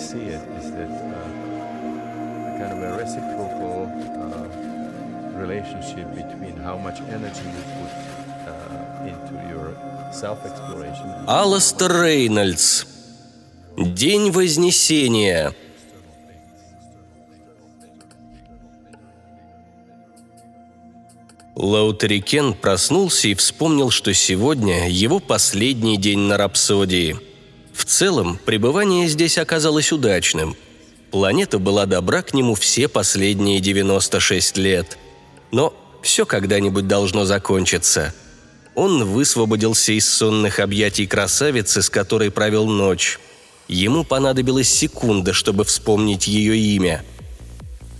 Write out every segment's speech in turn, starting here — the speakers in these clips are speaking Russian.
see it is that uh, kind of a reciprocal uh, relationship between how much energy you put uh, into your self-exploration. Аластер Рейнольдс. День Вознесения. Лаутерикен проснулся и вспомнил, что сегодня его последний день на Рапсодии. Целом, пребывание здесь оказалось удачным. Планета была добра к нему все последние 96 лет. Но все когда-нибудь должно закончиться. Он высвободился из сонных объятий красавицы, с которой провел ночь. Ему понадобилась секунда, чтобы вспомнить ее имя.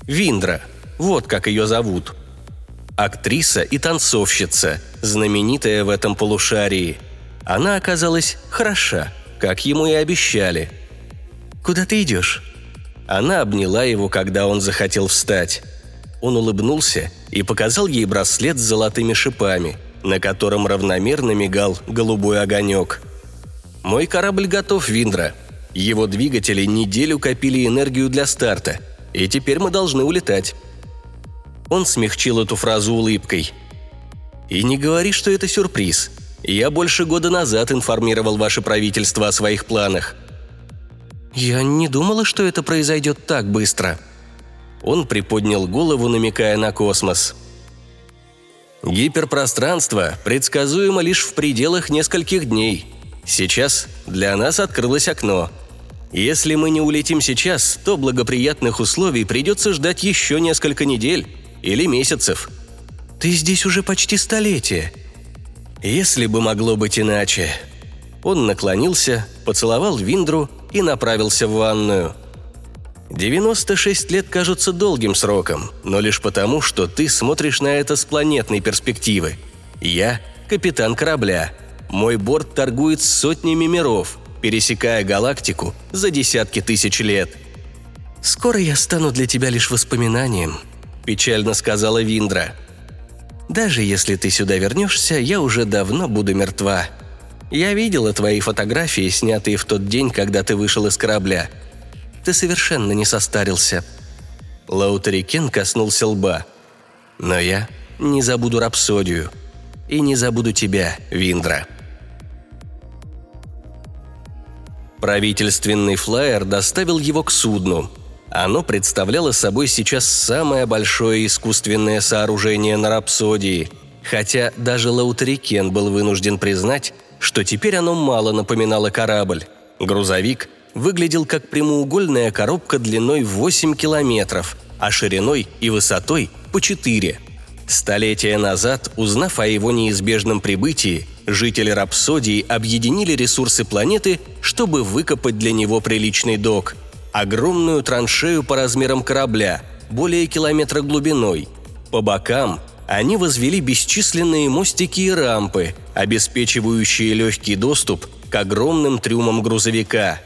Виндра. Вот как ее зовут – актриса и танцовщица, знаменитая в этом полушарии. Она оказалась хороша, как ему и обещали. «Куда ты идешь?» Она обняла его, когда он захотел встать. Он улыбнулся и показал ей браслет с золотыми шипами, на котором равномерно мигал голубой огонек. «Мой корабль готов, Виндра. Его двигатели неделю копили энергию для старта, и теперь мы должны улетать». Он смягчил эту фразу улыбкой. «И не говори, что это сюрприз. Я больше года назад информировал ваше правительство о своих планах». «Я не думала, что это произойдет так быстро». Он приподнял голову, намекая на космос. «Гиперпространство предсказуемо лишь в пределах нескольких дней. Сейчас для нас открылось окно. Если мы не улетим сейчас, то благоприятных условий придется ждать еще несколько недель, или месяцев. Ты здесь уже почти столетие. Если бы могло быть иначе. Он наклонился, поцеловал Виндру и направился в ванную. 96 лет кажутся долгим сроком, но лишь потому, что ты смотришь на это с планетной перспективы. Я – капитан корабля. Мой борт торгует сотнями миров, пересекая галактику за десятки тысяч лет. Скоро я стану для тебя лишь воспоминанием, – печально сказала Виндра. «Даже если ты сюда вернешься, я уже давно буду мертва. Я видела твои фотографии, снятые в тот день, когда ты вышел из корабля. Ты совершенно не состарился». Лаутерикен коснулся лба. «Но я не забуду рапсодию. И не забуду тебя, Виндра». Правительственный флайер доставил его к судну – оно представляло собой сейчас самое большое искусственное сооружение на Рапсодии, хотя даже Лаутерикен был вынужден признать, что теперь оно мало напоминало корабль. Грузовик выглядел как прямоугольная коробка длиной 8 километров, а шириной и высотой по 4. Столетия назад, узнав о его неизбежном прибытии, жители Рапсодии объединили ресурсы планеты, чтобы выкопать для него приличный док – огромную траншею по размерам корабля, более километра глубиной. По бокам они возвели бесчисленные мостики и рампы, обеспечивающие легкий доступ к огромным трюмам грузовика.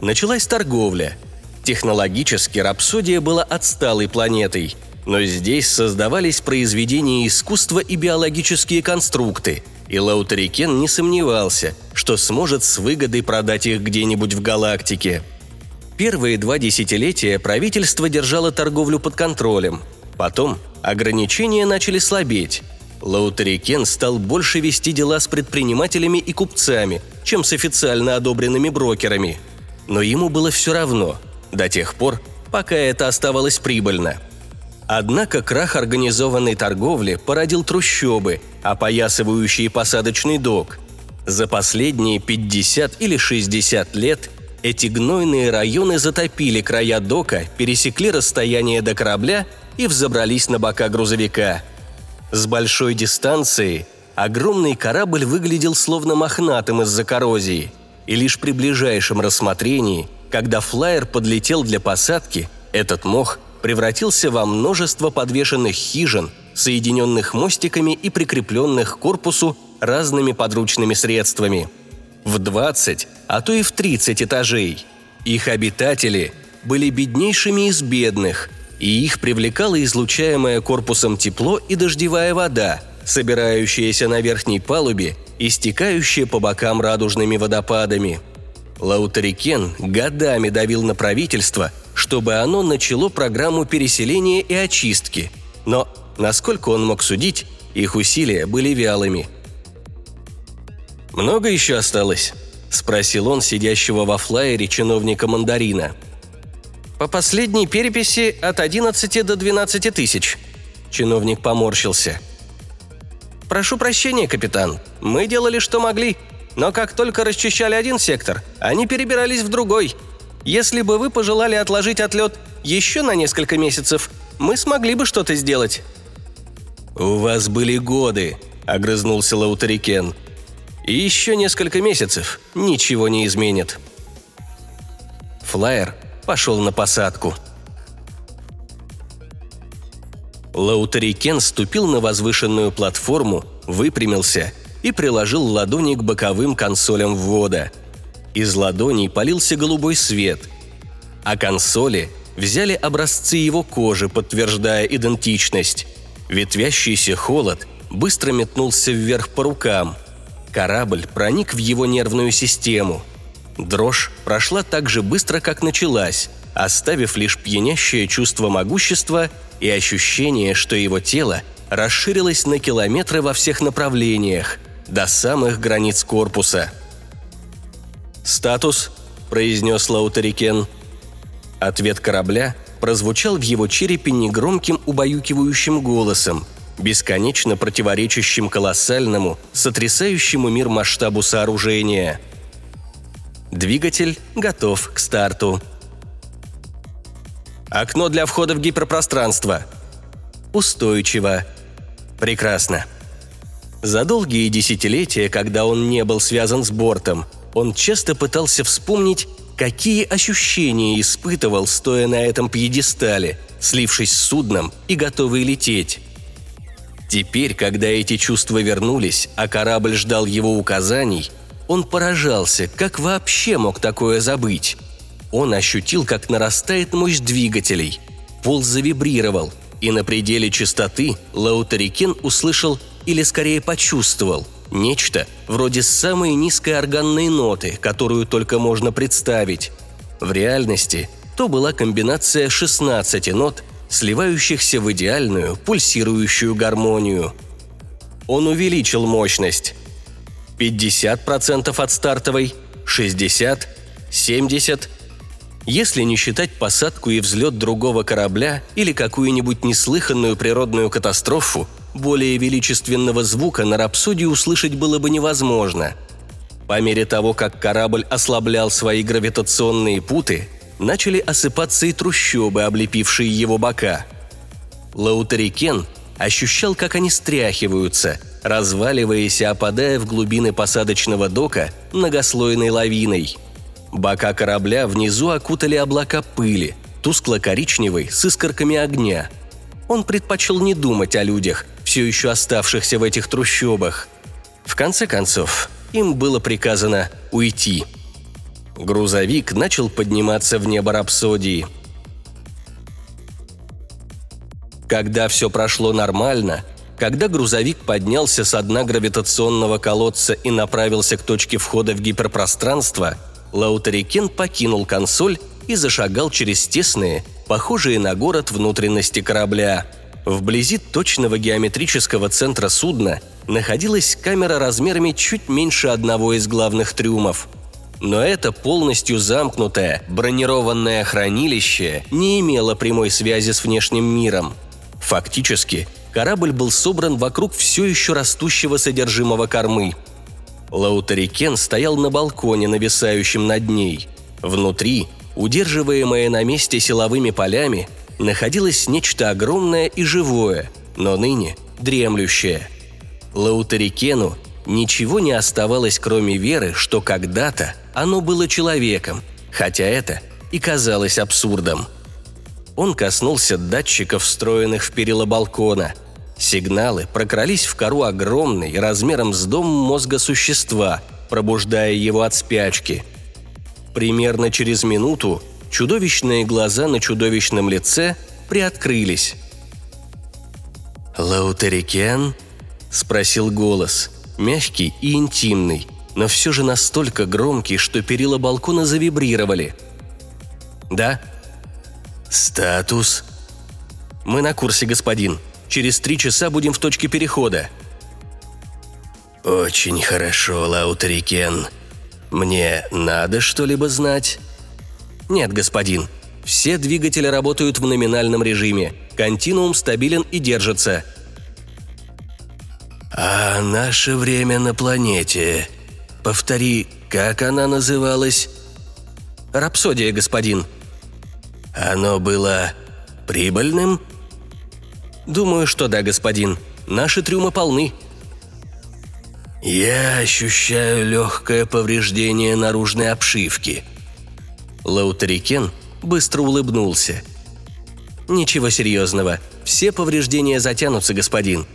Началась торговля. Технологически Рапсодия была отсталой планетой, но здесь создавались произведения искусства и биологические конструкты, и Лаутерикен не сомневался, что сможет с выгодой продать их где-нибудь в галактике – Первые два десятилетия правительство держало торговлю под контролем. Потом ограничения начали слабеть. Лаутерикен стал больше вести дела с предпринимателями и купцами, чем с официально одобренными брокерами. Но ему было все равно, до тех пор, пока это оставалось прибыльно. Однако крах организованной торговли породил трущобы, опоясывающие посадочный док. За последние 50 или 60 лет эти гнойные районы затопили края дока, пересекли расстояние до корабля и взобрались на бока грузовика. С большой дистанции огромный корабль выглядел словно мохнатым из-за коррозии, и лишь при ближайшем рассмотрении, когда флайер подлетел для посадки, этот мох превратился во множество подвешенных хижин, соединенных мостиками и прикрепленных к корпусу разными подручными средствами – в 20, а то и в 30 этажей. Их обитатели были беднейшими из бедных, и их привлекало излучаемое корпусом тепло и дождевая вода, собирающаяся на верхней палубе и стекающая по бокам радужными водопадами. Лаутарикен годами давил на правительство, чтобы оно начало программу переселения и очистки. Но, насколько он мог судить, их усилия были вялыми. «Много еще осталось?» – спросил он сидящего во флайере чиновника мандарина. «По последней переписи от 11 до 12 тысяч». Чиновник поморщился. «Прошу прощения, капитан. Мы делали, что могли. Но как только расчищали один сектор, они перебирались в другой. Если бы вы пожелали отложить отлет еще на несколько месяцев, мы смогли бы что-то сделать». «У вас были годы», — огрызнулся Лаутарикен. И еще несколько месяцев ничего не изменит. Флайер пошел на посадку. Лаутарикен ступил на возвышенную платформу, выпрямился и приложил ладони к боковым консолям ввода. Из ладоней полился голубой свет, а консоли взяли образцы его кожи, подтверждая идентичность. Ветвящийся холод быстро метнулся вверх по рукам – Корабль проник в его нервную систему. Дрожь прошла так же быстро, как началась, оставив лишь пьянящее чувство могущества и ощущение, что его тело расширилось на километры во всех направлениях, до самых границ корпуса. «Статус», – произнес Лаутарикен. Ответ корабля прозвучал в его черепе негромким убаюкивающим голосом – бесконечно противоречащим колоссальному, сотрясающему мир масштабу сооружения. Двигатель готов к старту. Окно для входа в гиперпространство. Устойчиво. Прекрасно. За долгие десятилетия, когда он не был связан с бортом, он часто пытался вспомнить, какие ощущения испытывал, стоя на этом пьедестале, слившись с судном и готовый лететь. Теперь, когда эти чувства вернулись, а корабль ждал его указаний, он поражался, как вообще мог такое забыть. Он ощутил, как нарастает мощь двигателей. Пол завибрировал, и на пределе частоты Лаутарикен услышал или скорее почувствовал нечто вроде самой низкой органной ноты, которую только можно представить. В реальности то была комбинация 16 нот сливающихся в идеальную пульсирующую гармонию. Он увеличил мощность. 50% от стартовой, 60, 70. Если не считать посадку и взлет другого корабля или какую-нибудь неслыханную природную катастрофу, более величественного звука на рапсодии услышать было бы невозможно. По мере того, как корабль ослаблял свои гравитационные путы, начали осыпаться и трущобы, облепившие его бока. Лаутарикен ощущал, как они стряхиваются, разваливаясь и опадая в глубины посадочного дока многослойной лавиной. Бока корабля внизу окутали облака пыли, тускло-коричневой, с искорками огня. Он предпочел не думать о людях, все еще оставшихся в этих трущобах. В конце концов, им было приказано уйти – Грузовик начал подниматься в небо рапсодии. Когда все прошло нормально, когда грузовик поднялся с дна гравитационного колодца и направился к точке входа в гиперпространство, Лаутарикен покинул консоль и зашагал через тесные, похожие на город внутренности корабля. Вблизи точного геометрического центра судна находилась камера размерами чуть меньше одного из главных трюмов – но это полностью замкнутое, бронированное хранилище не имело прямой связи с внешним миром. Фактически, корабль был собран вокруг все еще растущего содержимого кормы. Лаутарикен стоял на балконе, нависающем над ней. Внутри, удерживаемое на месте силовыми полями, находилось нечто огромное и живое, но ныне дремлющее. Лаутарикену ничего не оставалось, кроме веры, что когда-то оно было человеком, хотя это и казалось абсурдом. Он коснулся датчиков, встроенных в перила балкона. Сигналы прокрались в кору огромной, размером с дом мозга существа, пробуждая его от спячки. Примерно через минуту чудовищные глаза на чудовищном лице приоткрылись. «Лаутерикен?» – спросил голос, мягкий и интимный – но все же настолько громкий, что перила балкона завибрировали. «Да?» «Статус?» «Мы на курсе, господин. Через три часа будем в точке перехода». «Очень хорошо, Лаутерикен. Мне надо что-либо знать?» «Нет, господин. Все двигатели работают в номинальном режиме. Континуум стабилен и держится». «А наше время на планете? Повтори, как она называлась?» «Рапсодия, господин». «Оно было прибыльным?» «Думаю, что да, господин. Наши трюмы полны», «Я ощущаю легкое повреждение наружной обшивки». Лаутарикен быстро улыбнулся. «Ничего серьезного. Все повреждения затянутся, господин».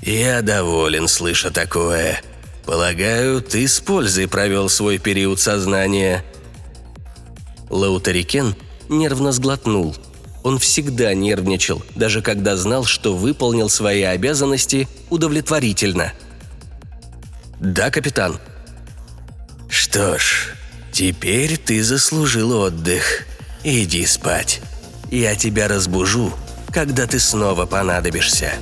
«Я доволен, слыша такое. Полагаю, ты с пользой провел свой период сознания». Лаутарикен нервно сглотнул. Он всегда нервничал, даже когда знал, что выполнил свои обязанности удовлетворительно – «Да, капитан». «Что ж, теперь ты заслужил отдых. Иди спать. Я тебя разбужу, когда ты снова понадобишься».